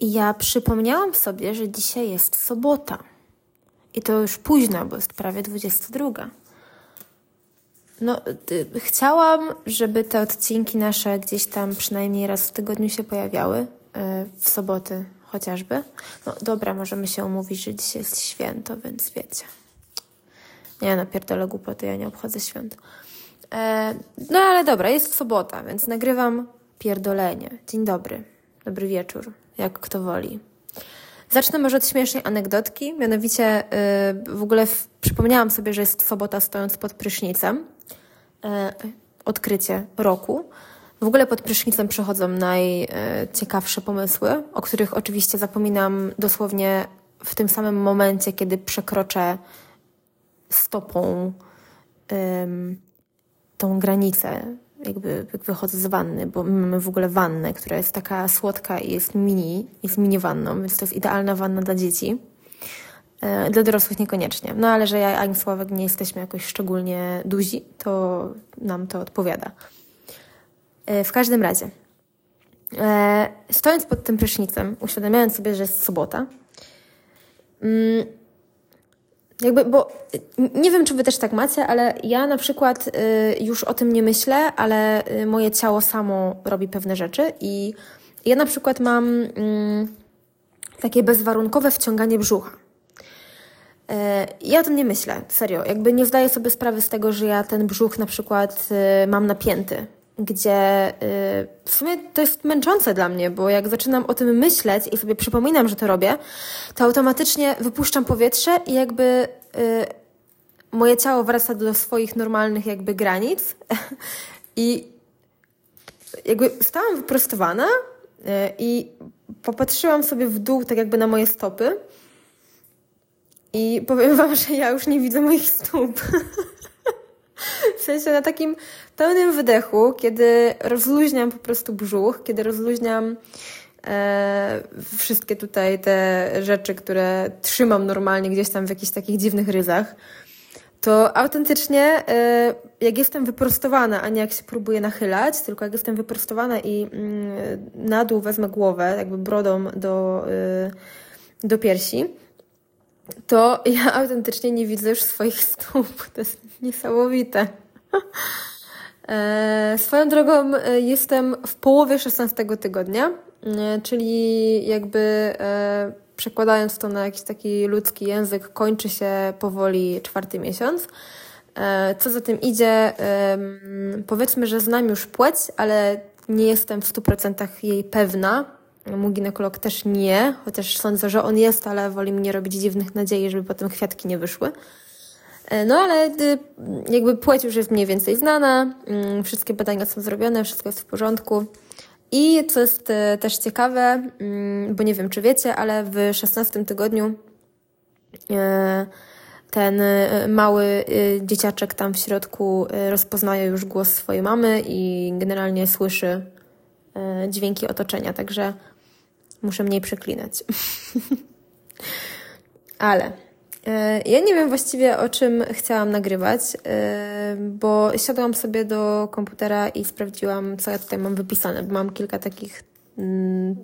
Ja przypomniałam sobie, że dzisiaj jest sobota. I to już późno, bo jest prawie 22. No, y, chciałam, żeby te odcinki nasze gdzieś tam przynajmniej raz w tygodniu się pojawiały, y, w soboty chociażby. No dobra, możemy się umówić, że dzisiaj jest święto, więc wiecie. Nie, napierdolę głupoty, ja nie obchodzę świąt. E, no ale dobra, jest sobota, więc nagrywam pierdolenie. Dzień dobry, dobry wieczór, jak kto woli. Zacznę może od śmiesznej anegdotki, mianowicie yy, w ogóle przypomniałam sobie, że jest sobota stojąc pod prysznicem. Yy, odkrycie roku. W ogóle pod prysznicem przechodzą najciekawsze pomysły, o których oczywiście zapominam dosłownie w tym samym momencie, kiedy przekroczę stopą tą granicę, jakby jak wychodzę z wanny, bo my mamy w ogóle wannę, która jest taka słodka i jest mini, jest mini wanną, więc to jest idealna wanna dla dzieci. E, dla dorosłych niekoniecznie. No ale że ja ani Sławek nie jesteśmy jakoś szczególnie duzi, to nam to odpowiada. E, w każdym razie, e, stojąc pod tym prysznicem, uświadamiając sobie, że jest sobota, mm, jakby, bo nie wiem, czy wy też tak macie, ale ja na przykład y, już o tym nie myślę, ale y, moje ciało samo robi pewne rzeczy i ja na przykład mam y, takie bezwarunkowe wciąganie brzucha. Y, ja o tym nie myślę, serio. Jakby nie zdaję sobie sprawy z tego, że ja ten brzuch na przykład y, mam napięty gdzie y, w sumie to jest męczące dla mnie, bo jak zaczynam o tym myśleć i sobie przypominam, że to robię, to automatycznie wypuszczam powietrze i jakby y, moje ciało wraca do swoich normalnych jakby granic i jakby stałam wyprostowana y, i popatrzyłam sobie w dół tak jakby na moje stopy i powiem wam, że ja już nie widzę moich stóp. W sensie na takim pełnym wydechu, kiedy rozluźniam po prostu brzuch, kiedy rozluźniam e, wszystkie tutaj te rzeczy, które trzymam normalnie gdzieś tam w jakichś takich dziwnych ryzach, to autentycznie e, jak jestem wyprostowana, a nie jak się próbuję nachylać, tylko jak jestem wyprostowana i mm, na dół wezmę głowę, jakby brodą do, e, do piersi, to ja autentycznie nie widzę już swoich stóp. To jest niesamowite. E, swoją drogą e, jestem w połowie 16 tygodnia, e, czyli jakby przekładając to na jakiś taki ludzki język, kończy się powoli czwarty miesiąc. Co za tym idzie, powiedzmy, że znam już płeć, ale nie jestem w 100% jej pewna. Mój ginekolog też nie, chociaż sądzę, że on jest, ale woli nie robić dziwnych nadziei, żeby potem kwiatki nie wyszły. E, no ale y, jakby płeć już jest mniej więcej znana, mm, wszystkie badania są zrobione, wszystko jest w porządku. I co jest e, też ciekawe, mm, bo nie wiem czy wiecie, ale w 16 tygodniu e, ten mały dzieciaczek tam w środku rozpoznaje już głos swojej mamy i generalnie słyszy dźwięki otoczenia, także muszę mniej przeklinać. ale E, ja nie wiem właściwie o czym chciałam nagrywać, e, bo siadłam sobie do komputera i sprawdziłam, co ja tutaj mam wypisane, mam kilka takich mm,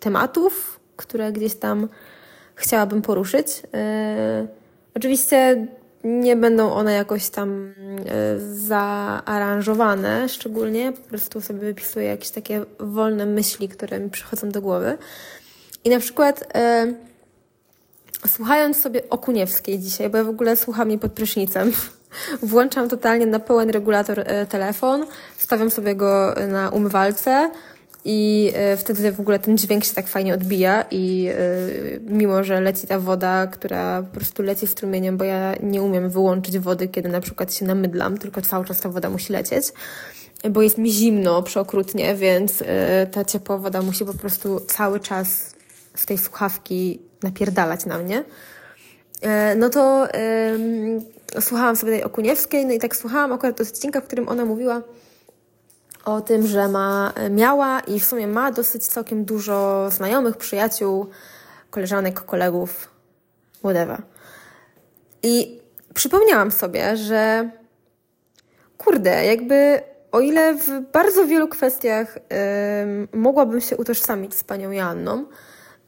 tematów, które gdzieś tam chciałabym poruszyć. E, oczywiście nie będą one jakoś tam zaaranżowane szczególnie, po prostu sobie wypisuję jakieś takie wolne myśli, które mi przychodzą do głowy. I na przykład słuchając sobie Okuniewskiej dzisiaj, bo ja w ogóle słucham jej pod prysznicem, włączam totalnie na pełen regulator e, telefon, stawiam sobie go na umywalce i e, wtedy w ogóle ten dźwięk się tak fajnie odbija i e, mimo, że leci ta woda, która po prostu leci strumieniem, bo ja nie umiem wyłączyć wody, kiedy na przykład się namydlam, tylko cały czas ta woda musi lecieć, bo jest mi zimno przeokrutnie, więc ta ciepła woda musi po prostu cały czas z tej słuchawki napierdalać na mnie, e, no to słuchałam sobie tej Okuniewskiej, no i tak słuchałam akurat odcinka, w którym ona mówiła o tym, że ma, miała i w sumie ma dosyć całkiem dużo znajomych, przyjaciół, koleżanek, kolegów, whatever. I przypomniałam sobie, że kurde, jakby o ile w bardzo wielu kwestiach yy, mogłabym się utożsamić z panią Janną,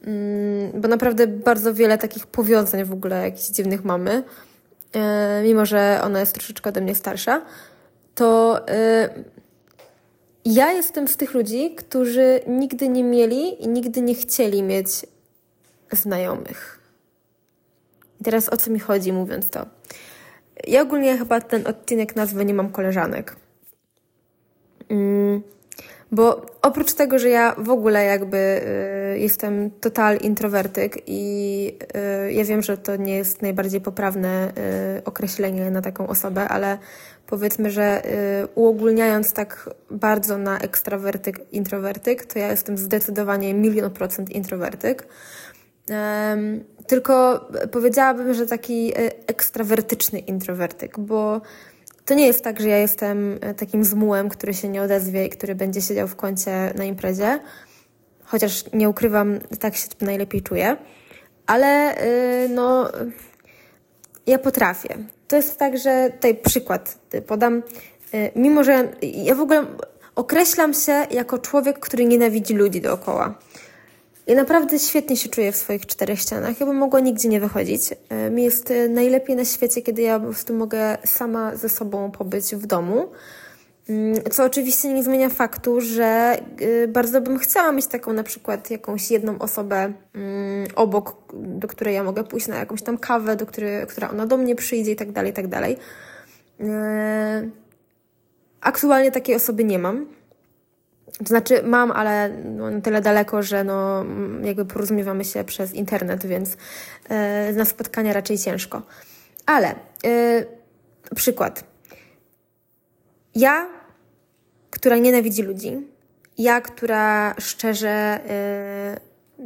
mm, bo naprawdę bardzo wiele takich powiązań w ogóle jakichś dziwnych mamy, e, mimo że ona jest troszeczkę ode mnie starsza, to e, ja jestem z tych ludzi, którzy nigdy nie mieli i nigdy nie chcieli mieć znajomych. I teraz o co mi chodzi, mówiąc to? Ja ogólnie chyba ten odcinek nazwy nie mam koleżanek. Mm, bo oprócz tego, że ja w ogóle jakby y, jestem total introwertyk i y, ja wiem, że to nie jest najbardziej poprawne y, określenie na taką osobę, ale powiedzmy, że y, uogólniając tak bardzo na ekstrawertyk, introwertyk, to ja jestem zdecydowanie milion procent introwertyk. Tylko powiedziałabym, że taki y, ekstrawertyczny introwertyk, bo to nie jest tak, że ja jestem y, takim zmułem, który się nie odezwie i który będzie siedział w kącie na imprezie. Chociaż nie ukrywam, tak się najlepiej czuję. Ale no, ja potrafię. To jest tak, że tutaj przykład podam. Y, mimo, że ja w ogóle określam się jako człowiek, który nienawidzi ludzi dookoła. Ja naprawdę świetnie się czuję w swoich czterech ścianach. Ja bym mogła nigdzie nie wychodzić. Y, mi jest y, najlepiej na świecie, kiedy ja po prostu mogę sama ze sobą pobyć w domu. Mm, co oczywiście nie zmienia faktu, że y, bardzo bym chciała mieć taką na przykład jakąś jedną osobę mm, obok, do której ja mogę pójść na jakąś tam kawę, do której, która ona do mnie przyjdzie i tak dalej, i tak dalej. Y, aktualnie takiej osoby nie mam. To znaczy mam, ale no, na tyle daleko, że no, mm, jakby porozumiewamy się przez internet, więc yy, na spotkania raczej ciężko. Ale przykład. Ja która nienawidzi ludzi, ja, która szczerze yy,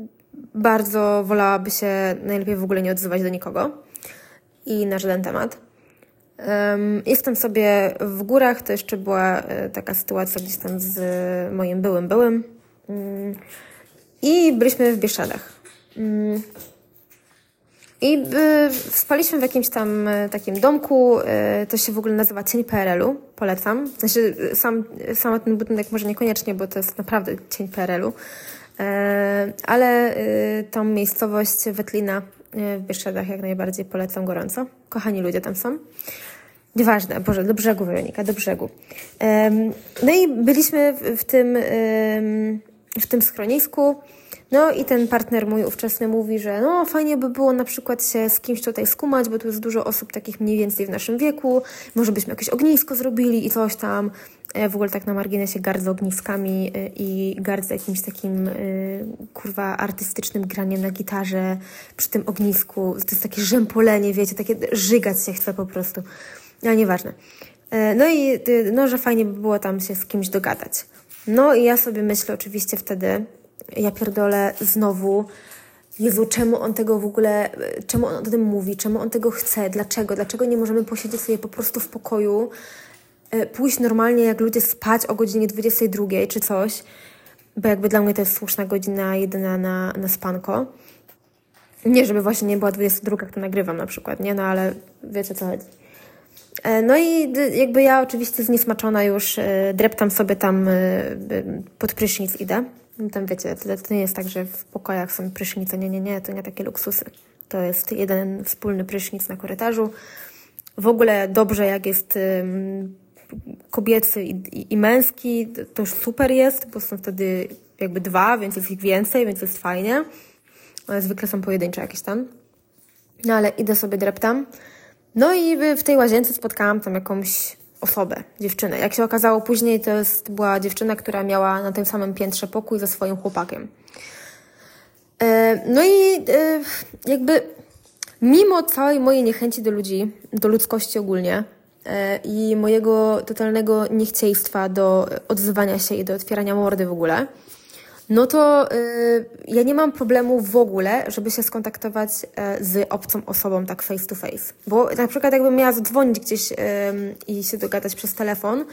bardzo wolałaby się najlepiej w ogóle nie odzywać do nikogo i na żaden temat. Jestem sobie w górach, to jeszcze była y, taka sytuacja gdzieś tam z moim byłym byłym. I byliśmy w Bieszczadach. I y, spaliśmy w jakimś tam y, takim domku, y, to się w ogóle nazywa Cień PRL-u, polecam. Znaczy sam, sam ten budynek może niekoniecznie, bo to jest naprawdę cień PRL-u, ale tą miejscowość Wetlina w Bieszczadach jak najbardziej polecam gorąco. Kochani ludzie tam są. Nieważne, Boże, do brzegu Weronika, do brzegu. No i byliśmy w tym, w tym schronisku, no i ten partner mój ówczesny mówi, że no fajnie by było na przykład się z kimś tutaj skumać, bo tu jest dużo osób takich mniej więcej w naszym wieku, może byśmy jakieś ognisko zrobili i coś tam. Ja w ogóle tak na marginesie gardzę ogniskami y, i gardzę jakimś takim y, kurwa artystycznym graniem na gitarze przy tym ognisku. To jest takie rzępolenie, wiecie, takie żygać się chce po prostu. No nieważne. E, no i no, że fajnie by było tam się z kimś dogadać. No i ja sobie myślę oczywiście wtedy, ja pierdolę znowu, Jezu, czemu on tego w ogóle, czemu on o tym mówi, czemu on tego chce, dlaczego, dlaczego nie możemy posiedzieć sobie po prostu w pokoju, e, pójść normalnie jak ludzie spać o godzinie 22 czy coś, bo jakby dla mnie to jest słuszna godzina jedyna na, na spanko. Nie, żeby właśnie nie była 22, jak to nagrywam na przykład, nie? No ale wiecie co chodzi. E, no i jakby ja oczywiście zniesmaczona już e, dreptam sobie tam pod prysznic idę. No tam wiecie, to, to nie jest tak, że w pokojach są prysznice. Nie, nie, nie, to nie takie luksusy. To jest jeden wspólny prysznic na korytarzu. W ogóle dobrze, jak jest um, kobiecy i, i, i, męski, to już super jest, bo są wtedy jakby dwa, więc jest ich więcej, więc jest fajnie. Zwykle są pojedyncze jakieś tam. No ale idę sobie dreptam. No i w tej łazience spotkałam tam jakąś osobę, dziewczynę. Jak się okazało później, to jest, była dziewczyna, która miała na tym samym piętrze pokój ze swoim chłopakiem. E, no i e, jakby mimo całej mojej niechęci do ludzi, do ludzkości ogólnie e, i mojego totalnego niechciejstwa do odzywania się i do otwierania mordy w ogóle, no to y, ja nie mam problemu w ogóle, żeby się skontaktować y, z obcą osobą tak face to face. Bo na przykład jakbym miała zadzwonić gdzieś y, i się dogadać przez telefon,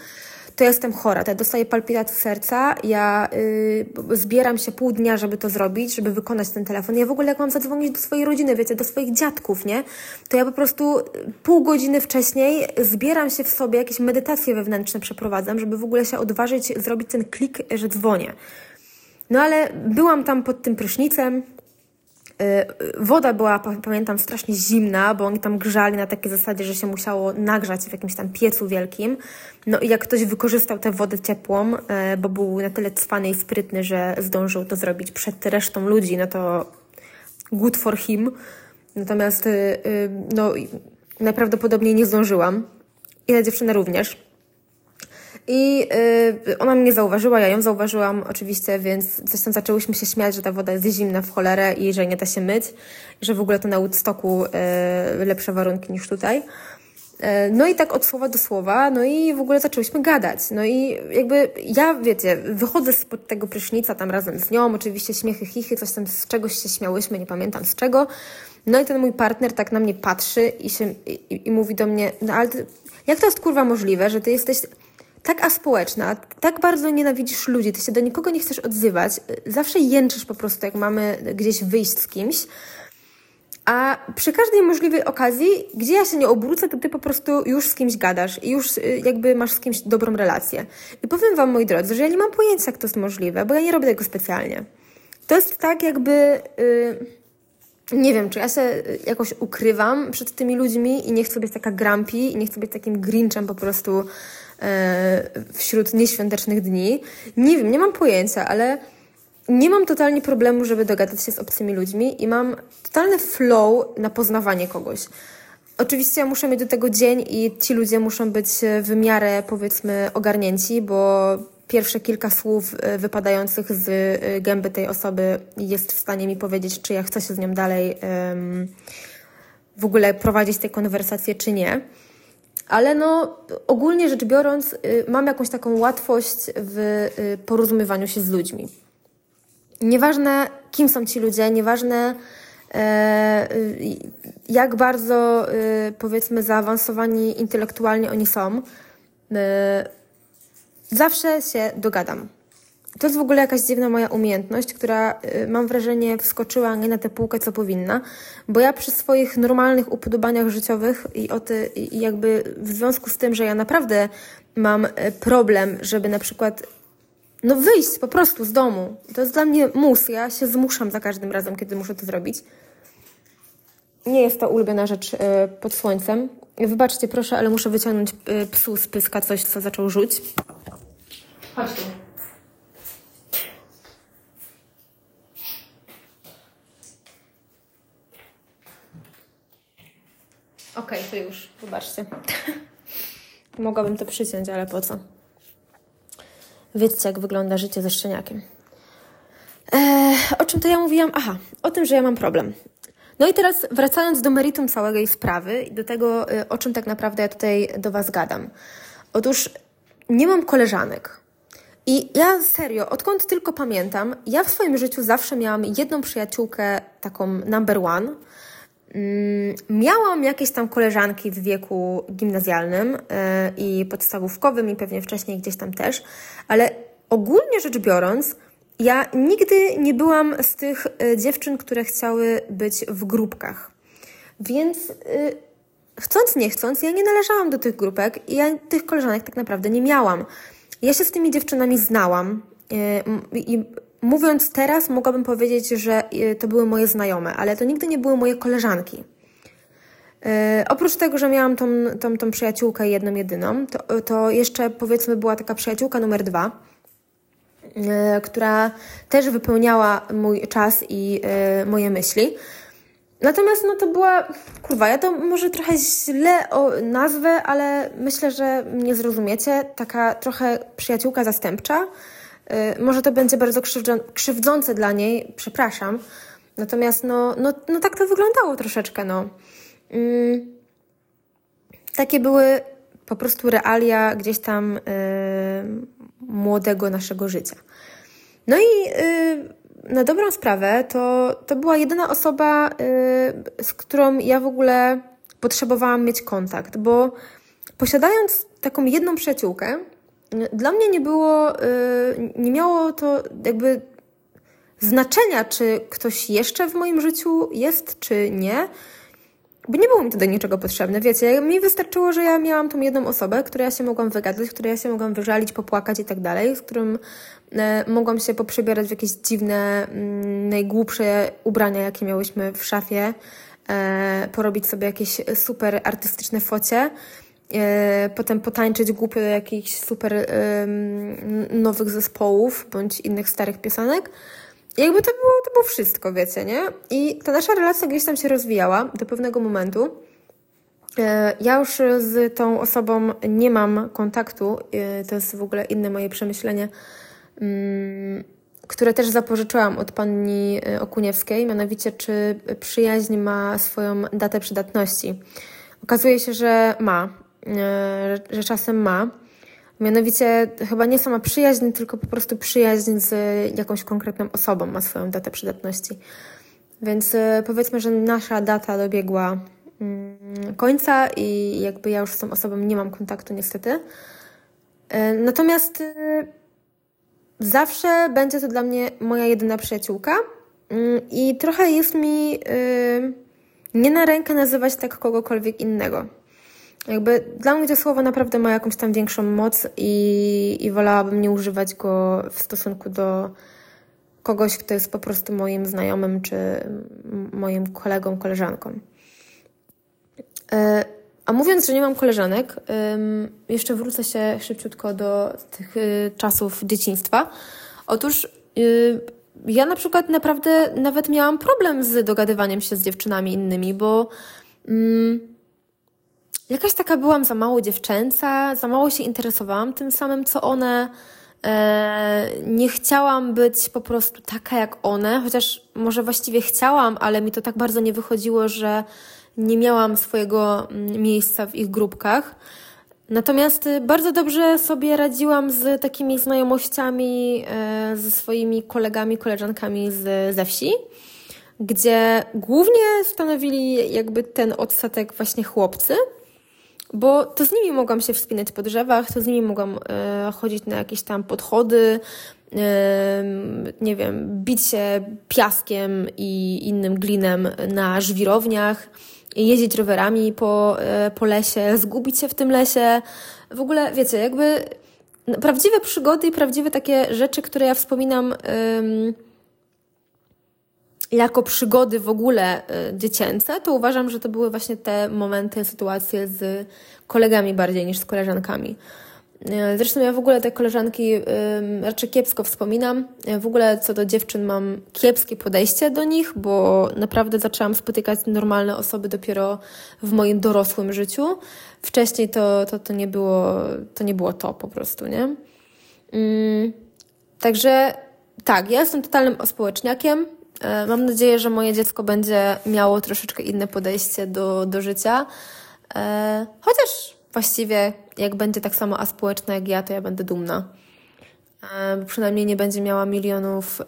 to ja jestem chora, to ja dostaję palpitacji serca, ja y, zbieram się pół dnia, żeby to zrobić, żeby wykonać ten telefon. Ja w ogóle jak mam zadzwonić do swojej rodziny, wiecie, do swoich dziadków, nie? To ja po prostu pół godziny wcześniej zbieram się w sobie, jakieś medytacje wewnętrzne przeprowadzam, żeby w ogóle się odważyć zrobić ten klik, że dzwonię. No ale byłam tam pod tym prysznicem, woda była, pamiętam, strasznie zimna, bo oni tam grzali na takiej zasadzie, że się musiało nagrzać w jakimś tam piecu wielkim. No i jak ktoś wykorzystał tę wodę ciepłą, bo był na tyle cwany i sprytny, że zdążył to zrobić przed resztą ludzi, no to good for him. Natomiast no, najprawdopodobniej nie zdążyłam. I ta dziewczyna również. I y, ona mnie zauważyła, ja ją zauważyłam oczywiście, więc zresztą zaczęłyśmy się śmiać, że ta woda jest zimna w cholerę i że nie da się myć, że w ogóle to na Woodstocku y, lepsze warunki niż tutaj. Y, no i tak od słowa do słowa, no i w ogóle zaczęłyśmy gadać. No i jakby ja, wiecie, wychodzę spod tego prysznica tam razem z nią, oczywiście śmiechy, chichy, coś tam z czegoś się śmiałyśmy, nie pamiętam z czego. No i ten mój partner tak na mnie patrzy i, się, i, i mówi do mnie, no ale ty, jak to jest kurwa możliwe, że ty jesteś tak aspołeczna, tak bardzo nienawidzisz ludzi, ty się do nikogo nie chcesz odzywać, zawsze jęczysz po prostu, jak mamy gdzieś wyjść z kimś, a przy każdej możliwej okazji, gdzie ja się nie obrócę, to ty po prostu już z kimś gadasz i już y, jakby masz z kimś dobrą relację. I powiem Wam, moi drodzy, że ja nie mam pojęcia, jak to jest możliwe, bo ja nie robię tego specjalnie. To jest tak, jakby. Yy nie wiem, czy ja się jakoś ukrywam przed tymi ludźmi i nie chcę być taka grumpy i nie chcę być takim grinchem po prostu wśród nieświątecznych dni. Nie wiem, nie mam pojęcia, ale nie mam totalnie problemu, żeby dogadać się z obcymi ludźmi i mam totalny flow na poznawanie kogoś. Oczywiście ja muszę mieć do tego dzień i ci ludzie muszą być w miarę, powiedzmy, ogarnięci, bo pierwsze kilka słów e, wypadających z e, gęby tej osoby jest w stanie mi powiedzieć, czy ja chcę się z nią dalej um, w ogóle prowadzić tę konwersację, czy nie. Ale no, ogólnie rzecz biorąc, y, mam jakąś taką łatwość w y, porozumiewaniu się z ludźmi. Nieważne, kim są ci ludzie, nieważne, e, y, jak bardzo, powiedzmy, zaawansowani intelektualnie oni są, zawsze się dogadam. To jest w ogóle jakaś dziwna moja umiejętność, która y, mam wrażenie wskoczyła nie na tę półkę, co powinna, bo ja przy swoich normalnych upodobaniach życiowych i, o ty, i jakby w związku z tym, że ja naprawdę mam y, problem, żeby na przykład no wyjść po prostu z domu. To jest dla mnie mus. Ja się zmuszam za każdym razem, kiedy muszę to zrobić. Nie jest to ulubiona rzecz y, pod słońcem. Wybaczcie proszę, ale muszę wyciągnąć psu z pyska coś, co zaczął rzuć. Chodź tu. Okej, okay, to już, wybaczcie. Mogłabym to przyciąć, ale po co? Wiecie, jak wygląda życie ze szczeniakiem. Eee, o czym to ja mówiłam? Aha, o tym, że ja mam problem. No i teraz wracając do meritum całej sprawy i do tego, y, o czym tak naprawdę ja tutaj do Was gadam. Otóż nie mam koleżanek. I ja serio, odkąd tylko pamiętam, ja w swoim życiu zawsze miałam jedną przyjaciółkę, taką number one. Mm, miałam jakieś tam koleżanki w wieku gimnazjalnym e, i podstawówkowym, i pewnie wcześniej gdzieś tam też, ale ogólnie rzecz biorąc, ja nigdy nie byłam z tych e, dziewczyn, które chciały być w grupkach. Więc e, chcąc, nie chcąc, ja nie należałam do tych grupek i ja tych koleżanek tak naprawdę nie miałam. Ja się z tymi dziewczynami znałam i mówiąc teraz, mogłabym powiedzieć, że e, to były moje znajome, ale to nigdy nie były moje koleżanki. E, oprócz tego, że miałam tą, tą, tą przyjaciółkę jedną, jedyną, to, to jeszcze powiedzmy była taka przyjaciółka numer dwa, która też wypełniała mój czas i moje myśli. Natomiast no to była, kurwa, ja to może trochę źle o nazwę, ale myślę, że mnie zrozumiecie. Taka trochę przyjaciółka zastępcza. Yy, może to będzie bardzo krzywdzące dla niej, przepraszam. Natomiast no, no, no tak to wyglądało troszeczkę, no. Yy, takie były po prostu realia gdzieś tam yy, młodego naszego życia. No i y, na dobrą sprawę to, to była jedyna osoba, z którą ja w ogóle potrzebowałam mieć kontakt, bo posiadając taką jedną przyjaciółkę, dla mnie nie było, yy, nie miało to jakby znaczenia, czy ktoś jeszcze w moim życiu jest, czy nie, bo nie było mi to do niczego potrzebne, wiecie, mi wystarczyło, że ja miałam tą jedną osobę, której ja się mogłam wygadać, której ja się mogłam wyżalić, popłakać i tak dalej, z którym e, mogłam się poprzebierać w jakieś dziwne, mm, najgłupsze ubrania, jakie miałyśmy w szafie, e, porobić sobie jakieś super artystyczne focie, potem potańczyć głupio jakichś super nowych zespołów bądź innych starych piosenek. I jakby to było, to było wszystko, wiecie, nie? I ta nasza relacja gdzieś tam się rozwijała do pewnego momentu. E, ja już z tą osobą nie mam kontaktu, e, to jest w ogóle inne moje przemyślenie, mm, które też zapożyczyłam od pani e, Okuniewskiej, mianowicie czy przyjaźń ma swoją datę przydatności. Okazuje się, że ma, że czasem ma. Mianowicie chyba nie sama przyjaźń, tylko po prostu przyjaźń z jakąś konkretną osobą ma swoją datę przydatności. Więc e, powiedzmy, że nasza data dobiegła mm, końca i jakby ja już z tą osobą nie mam kontaktu niestety. E, natomiast e, zawsze będzie to dla mnie moja jedyna przyjaciółka mm, i trochę jest mi nie na rękę nazywać tak kogokolwiek innego. Jakby dla mnie to słowo naprawdę ma jakąś tam większą moc i, i wolałabym nie używać go w stosunku do kogoś, kto jest po prostu moim znajomym czy moim kolegą, koleżanką. E, a mówiąc, że nie mam koleżanek, jeszcze wrócę się szybciutko do tych y, czasów dzieciństwa. Otóż y, ja na przykład naprawdę nawet miałam problem z dogadywaniem się z dziewczynami innymi, bo mm, jakaś taka byłam za mało dziewczęca, za mało się interesowałam tym samym, co one. E, nie chciałam być po prostu taka jak one, chociaż może właściwie chciałam, ale mi to tak bardzo nie wychodziło, że nie miałam swojego mm, miejsca w ich grupkach. Natomiast y, bardzo dobrze sobie radziłam z takimi znajomościami e, ze swoimi kolegami, koleżankami z, ze wsi, gdzie głównie stanowili jakby ten odsetek właśnie chłopcy bo to z nimi mogłam się wspinać po drzewach, to z nimi mogłam e, chodzić na jakieś tam podchody, e, nie wiem, bić się piaskiem i innym glinem na żwirowniach, jeździć rowerami po, e, po lesie, zgubić się w tym lesie. W ogóle, wiecie, jakby prawdziwe przygody i prawdziwe takie rzeczy, które ja wspominam jako przygody w ogóle y, dziecięce, to uważam, że to były właśnie te momenty, sytuacje z kolegami bardziej niż z koleżankami. Y, zresztą ja w ogóle te koleżanki raczej kiepsko wspominam. W ogóle co do dziewczyn mam kiepskie podejście do nich, bo naprawdę zaczęłam spotykać normalne osoby dopiero w moim dorosłym życiu. Wcześniej to, to, to, nie, było, to nie było to po prostu, nie? Także tak, ja jestem totalnym ospołeczniakiem. E, mam nadzieję, że moje dziecko będzie miało troszeczkę inne podejście do, do życia. E, chociaż właściwie, jak będzie tak samo aspołeczna jak ja, to ja będę dumna. E, przynajmniej nie będzie miała milionów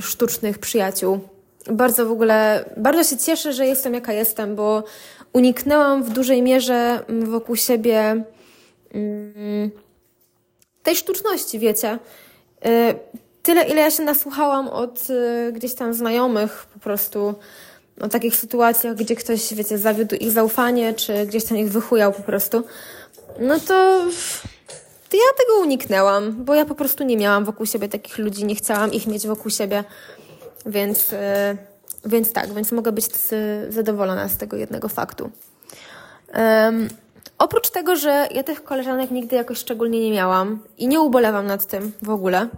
sztucznych przyjaciół. Bardzo w ogóle, bardzo się cieszę, że jestem jaka jestem, bo uniknęłam w dużej mierze wokół siebie mm, tej sztuczności, wiecie tyle, ile ja się nasłuchałam od y, gdzieś tam znajomych po prostu o takich sytuacjach, gdzie ktoś, wiecie, zawiódł ich zaufanie, czy gdzieś tam ich wychujał po prostu, no to, to ja tego uniknęłam, bo ja po prostu nie miałam wokół siebie takich ludzi, nie chciałam ich mieć wokół siebie, więc, y, więc tak, więc mogę być zadowolona z tego jednego faktu. Um, oprócz tego, że ja tych koleżanek nigdy jakoś szczególnie nie miałam i nie ubolewam nad tym w ogóle,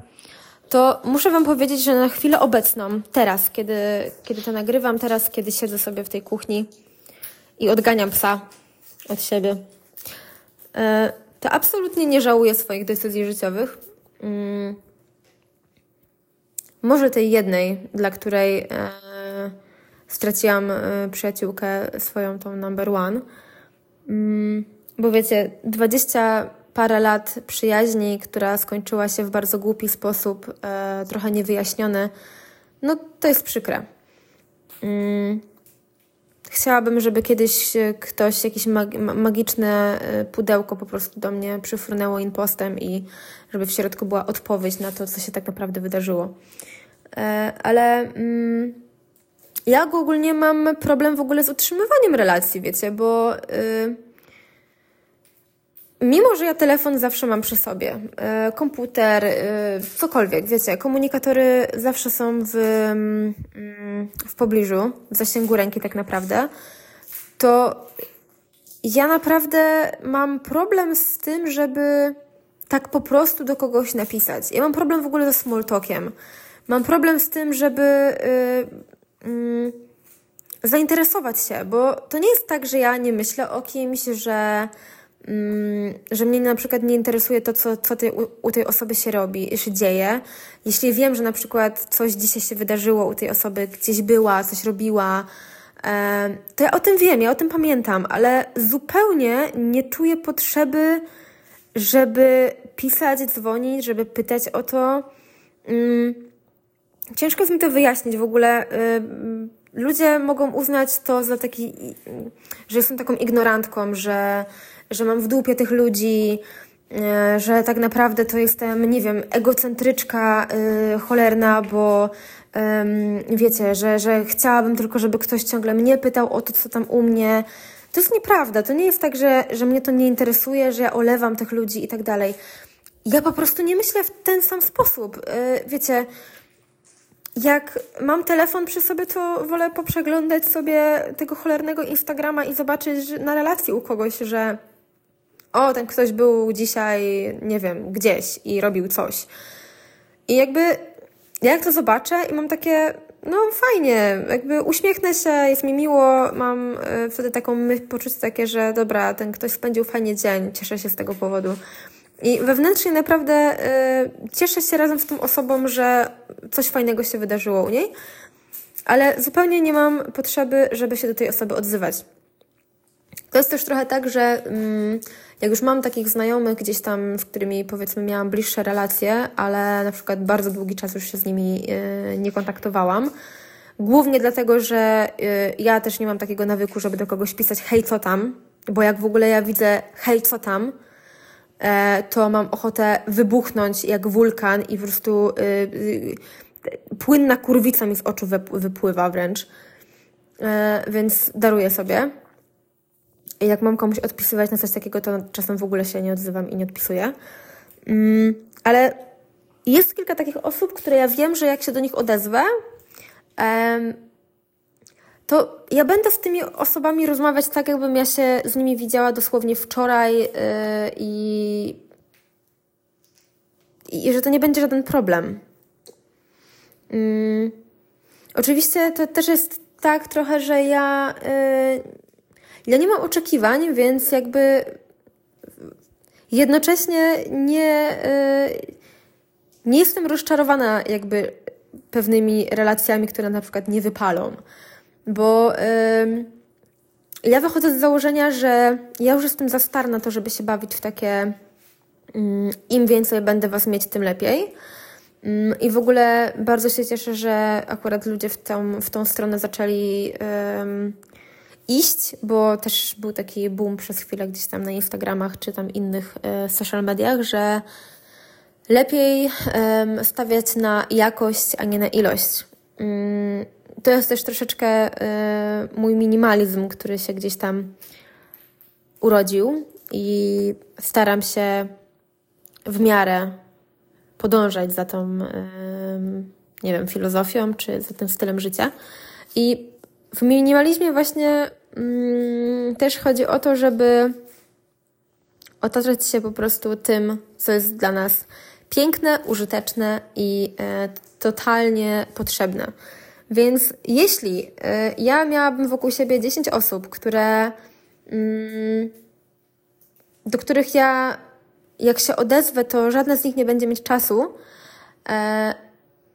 to muszę Wam powiedzieć, że na chwilę obecną, teraz, kiedy, kiedy to nagrywam, teraz, kiedy siedzę sobie w tej kuchni i odganiam psa od siebie, e, to absolutnie nie żałuję swoich decyzji życiowych. Mm. Może tej jednej, dla której e, straciłam e, przyjaciółkę swoją, tą number one. Mm. Bo wiecie, 20 parę lat przyjaźni, która skończyła się w bardzo głupi sposób, e, trochę niewyjaśniony, no to jest przykre. Mm. Chciałabym, żeby kiedyś ktoś, jakieś mag magiczne e, pudełko po prostu do mnie przyfrunęło impostem i żeby w środku była odpowiedź na to, co się tak naprawdę wydarzyło. E, ale mm, ja ogólnie mam problem w ogóle z utrzymywaniem relacji, wiecie, bo yy, mimo, że ja telefon zawsze mam przy sobie, yy, komputer, yy, cokolwiek, wiecie, komunikatory zawsze są w, yy, w pobliżu, w zasięgu ręki tak naprawdę, to ja naprawdę mam problem z tym, żeby tak po prostu do kogoś napisać. Ja mam problem w ogóle ze small talkiem. Mam problem z tym, żeby yy, yy, zainteresować się, bo to nie jest tak, że ja nie myślę o kimś, że, że mnie na przykład nie interesuje to, co, co u, u tej osoby się robi, się dzieje. Jeśli wiem, że na przykład coś dzisiaj się wydarzyło u tej osoby, gdzieś była, coś robiła, to ja o tym wiem, ja o tym pamiętam, ale zupełnie nie czuję potrzeby, żeby pisać, dzwonić, żeby pytać o to. Mm, ciężko jest mi to wyjaśnić w ogóle. Ludzie mogą uznać to za taki, że jestem taką ignorantką, że, że mam w dupie tych ludzi, y, że tak naprawdę to jestem, nie wiem, egocentryczka yy, cholerna, bo wiecie, że, że chciałabym tylko, żeby ktoś ciągle mnie pytał o to, co tam u mnie. To jest nieprawda. To nie jest tak, że, że mnie to nie interesuje, że ja olewam tych ludzi i tak dalej. Ja po prostu nie myślę w ten sam sposób. E, wiecie, jak mam telefon przy sobie, to wolę poprzeglądać sobie tego cholernego Instagrama i zobaczyć na relacji u kogoś, że o, ten ktoś był dzisiaj, nie wiem, gdzieś i robił coś. I jakby ja jak to zobaczę i mam takie, no fajnie, jakby uśmiechnę się, jest mi miło, mam e, wtedy taką myśl, poczucie takie, że dobra, ten ktoś spędził fajnie dzień, cieszę się z tego powodu. I wewnętrznie naprawdę y, cieszę się razem z tą osobą, że coś fajnego się wydarzyło u niej, ale zupełnie nie mam potrzeby, żeby się do tej osoby odzywać. To jest też trochę tak, że mm, jak już mam takich znajomych gdzieś tam, z którymi powiedzmy miałam bliższe relacje, ale na przykład bardzo długi czas już się z nimi yy, nie kontaktowałam, Głównie dlatego, że yy, ja też nie mam takiego nawyku, żeby do kogoś pisać hej, co tam, bo jak w ogóle ja widzę hej, co tam, e, to mam ochotę wybuchnąć jak wulkan i po prostu yy, płynna kurwica mi z oczu wypływa wręcz. E, więc daruję sobie jak mam komuś odpisywać na coś takiego, to czasem w ogóle się nie odzywam i nie odpisuję. Mm, ale jest kilka takich osób, które ja wiem, że jak się do nich odezwę, to ja będę z tymi osobami rozmawiać tak, jakbym ja się z nimi widziała dosłownie wczoraj y, i, i że to nie będzie żaden problem. Mm, oczywiście to też jest tak trochę, że ja y, ja nie mam oczekiwań, więc jakby jednocześnie nie, y, nie jestem rozczarowana jakby pewnymi relacjami, które na przykład nie wypalą. Bo ja wychodzę z założenia, że ja już jestem za star na to, żeby się bawić w takie mm, im więcej będę Was mieć, tym lepiej. Mm, I w ogóle bardzo się cieszę, że akurat ludzie w tą, w tą stronę zaczęli iść, bo też był taki boom przez chwilę gdzieś tam na Instagramach czy tam innych e, social mediach, że lepiej stawiać na jakość, a nie na ilość. Mm, to jest też troszeczkę e, mój minimalizm, który się gdzieś tam urodził i staram się w miarę podążać za tą, nie wiem, filozofią czy za tym stylem życia. I w minimalizmie właśnie mm, też chodzi o to, żeby otaczać się po prostu tym, co jest dla nas piękne, użyteczne i e, totalnie potrzebne. Więc jeśli e, ja miałabym wokół siebie 10 osób, które, mm, do których ja, jak się odezwę, to żadna z nich nie będzie mieć czasu, e,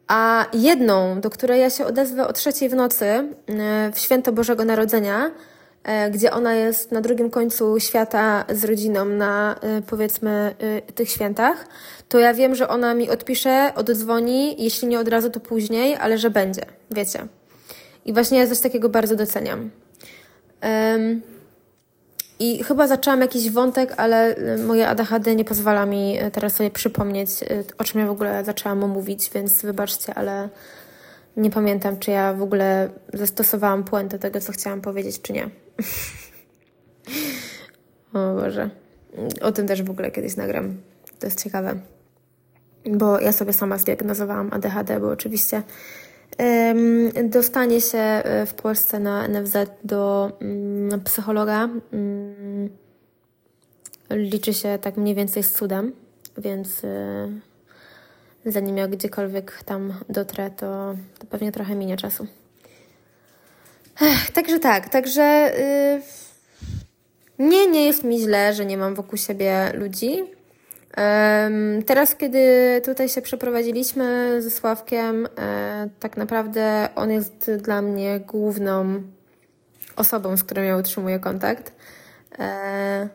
a jedną, do której ja się odezwę o trzeciej w nocy e, w święto Bożego Narodzenia, e, gdzie ona jest na drugim końcu świata z rodziną na e, powiedzmy tych świętach, to ja wiem, że ona mi odpisze, oddzwoni, jeśli nie od razu, to później, ale że będzie, wiecie. I właśnie ja coś takiego bardzo doceniam. Um, i chyba zaczęłam jakiś wątek, ale y, moje ADHD nie pozwala mi y, teraz sobie przypomnieć, y, o czym ja w ogóle zaczęłam mówić, więc wybaczcie, ale Nie pamiętam, czy ja w ogóle zastosowałam puentę tego, co chciałam powiedzieć, czy nie. o Boże. O tym też w ogóle kiedyś nagram. To jest ciekawe. Bo ja sobie sama zdiagnozowałam ADHD, bo oczywiście dostanie się e, w Polsce na NFZ do um, psychologa um, liczy się tak mniej więcej z cudem, więc y, zanim ja gdziekolwiek tam dotrę, to, to pewnie trochę minie czasu. Ech, także tak, także y, nie, nie jest mi źle, że nie mam wokół siebie ludzi. Teraz, kiedy tutaj się przeprowadziliśmy ze Sławkiem, e, tak naprawdę on jest dla mnie główną osobą, z którą ja utrzymuję kontakt. E,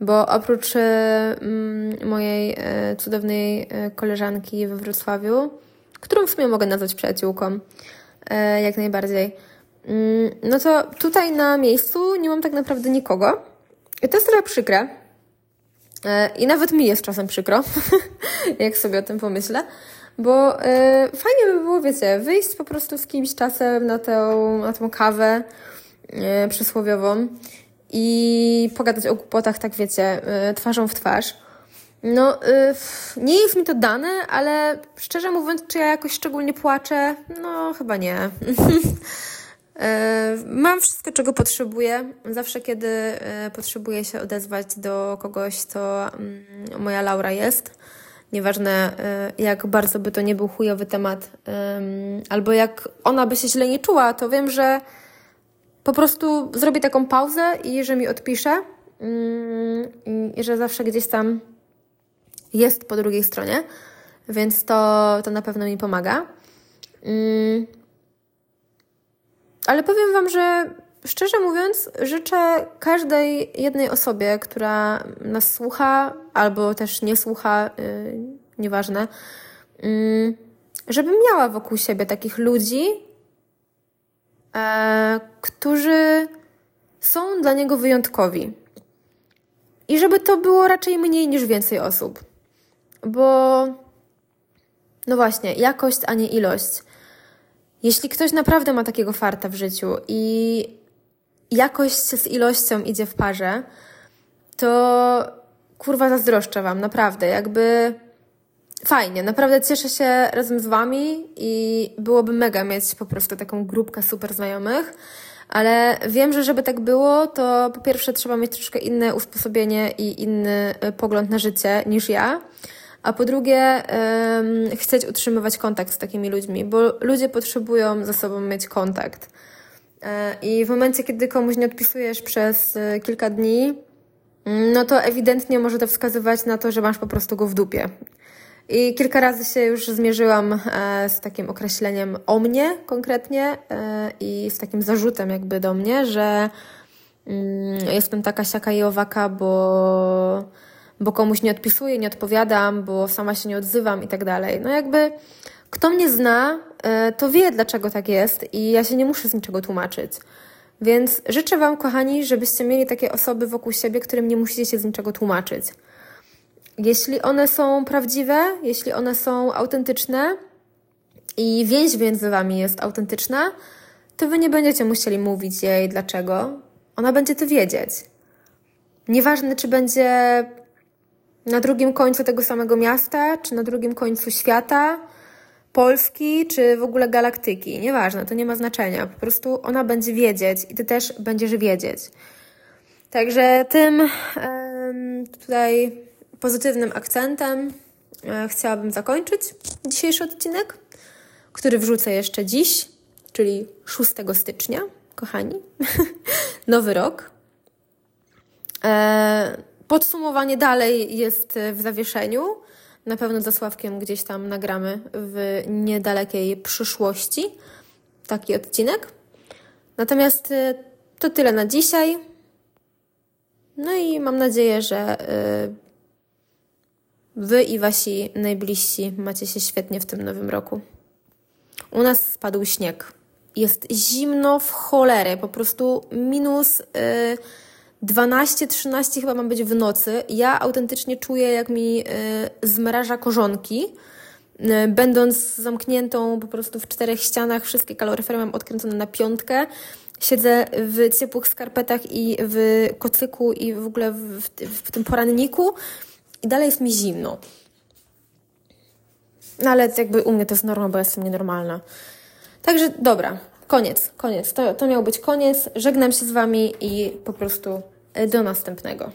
bo oprócz mm, mojej e, cudownej koleżanki we Wrocławiu, którą w sumie mogę nazwać przyjaciółką, jak najbardziej, mm, no to tutaj na miejscu nie mam tak naprawdę nikogo. I to jest trochę przykre, I nawet mi jest czasem przykro, jak sobie o tym pomyślę, bo e, fajnie by było, wiecie, wyjść po prostu z kimś czasem na tę, na tą kawę e, przysłowiową i pogadać o głupotach, tak wiecie, twarzą w twarz. No, nie jest mi to dane, ale szczerze mówiąc, czy ja jakoś szczególnie płaczę? No, chyba nie. E, mam wszystko, czego potrzebuję. Zawsze, kiedy e, potrzebuję się odezwać do kogoś, to mm, moja Laura jest. Nieważne, e, jak bardzo by to nie był chujowy temat, albo jak ona by się źle nie czuła, to wiem, że po prostu zrobię taką pauzę i że mi odpisze mm, i że zawsze gdzieś tam jest po drugiej stronie, więc to, to na pewno mi pomaga. Ale powiem Wam, że szczerze mówiąc, życzę każdej jednej osobie, która nas słucha albo też nie słucha, yy, nieważne, yy, żeby miała wokół siebie takich ludzi, yy, którzy są dla niego wyjątkowi. I żeby to było raczej mniej niż więcej osób. Bo, no właśnie, jakość, a nie ilość. Jeśli ktoś naprawdę ma takiego farta w życiu i jakość z ilością idzie w parze, to kurwa zazdroszczę Wam, naprawdę. Jakby fajnie, naprawdę cieszę się razem z Wami i byłoby mega mieć po prostu taką grupkę super znajomych. Ale wiem, że żeby tak było, to po pierwsze trzeba mieć troszkę inne usposobienie i inny e, pogląd na życie niż ja a po drugie um, chcieć utrzymywać kontakt z takimi ludźmi, bo ludzie potrzebują ze sobą mieć kontakt. E, I w momencie, kiedy komuś nie odpisujesz przez e, kilka dni, mm, no to ewidentnie może to wskazywać na to, że masz po prostu go w dupie. I kilka razy się już zmierzyłam e, z takim określeniem o mnie konkretnie i z takim zarzutem jakby do mnie, że mm, jestem taka siaka i owaka, bo bo komuś nie odpisuję, nie odpowiadam, bo sama się nie odzywam i tak dalej. No jakby kto mnie zna, e, to wie, dlaczego tak jest i ja się nie muszę z niczego tłumaczyć. Więc życzę Wam, kochani, żebyście mieli takie osoby wokół siebie, którym nie musicie się z niczego tłumaczyć. Jeśli one są prawdziwe, jeśli one są autentyczne i więź między Wami jest autentyczna, to Wy nie będziecie musieli mówić jej dlaczego. Ona będzie to wiedzieć. Nieważne, czy będzie na drugim końcu tego samego miasta, czy na drugim końcu świata, Polski, czy w ogóle galaktyki. Nieważne, to nie ma znaczenia. Po prostu ona będzie wiedzieć i ty też będziesz wiedzieć. Także tym tutaj pozytywnym akcentem e, chciałabym zakończyć dzisiejszy odcinek, który wrzucę jeszcze dziś, czyli 6 stycznia, kochani. Nowy rok. E, Podsumowanie dalej jest e, w zawieszeniu. Na pewno za Sławkiem gdzieś tam nagramy w niedalekiej przyszłości taki odcinek. Natomiast e, to tyle na dzisiaj. No i mam nadzieję, że e, Wy i Wasi najbliżsi macie się świetnie w tym nowym roku. U nas spadł śnieg. Jest zimno w cholerę, po prostu minus. Yy, 12-13 chyba mam być w nocy. Ja autentycznie czuję, jak mi y, zmraża korzonki. e, będąc zamkniętą po prostu w czterech ścianach, wszystkie kaloryfery mam odkręcone na piątkę, siedzę w ciepłych skarpetach i w kocyku i w ogóle w, w, w tym poranniku i dalej jest mi zimno. No ale jakby u mnie to jest norma, bo jestem nienormalna. Także dobra, koniec, koniec. To, to miał być koniec. Żegnam się z Wami i po prostu do następnego.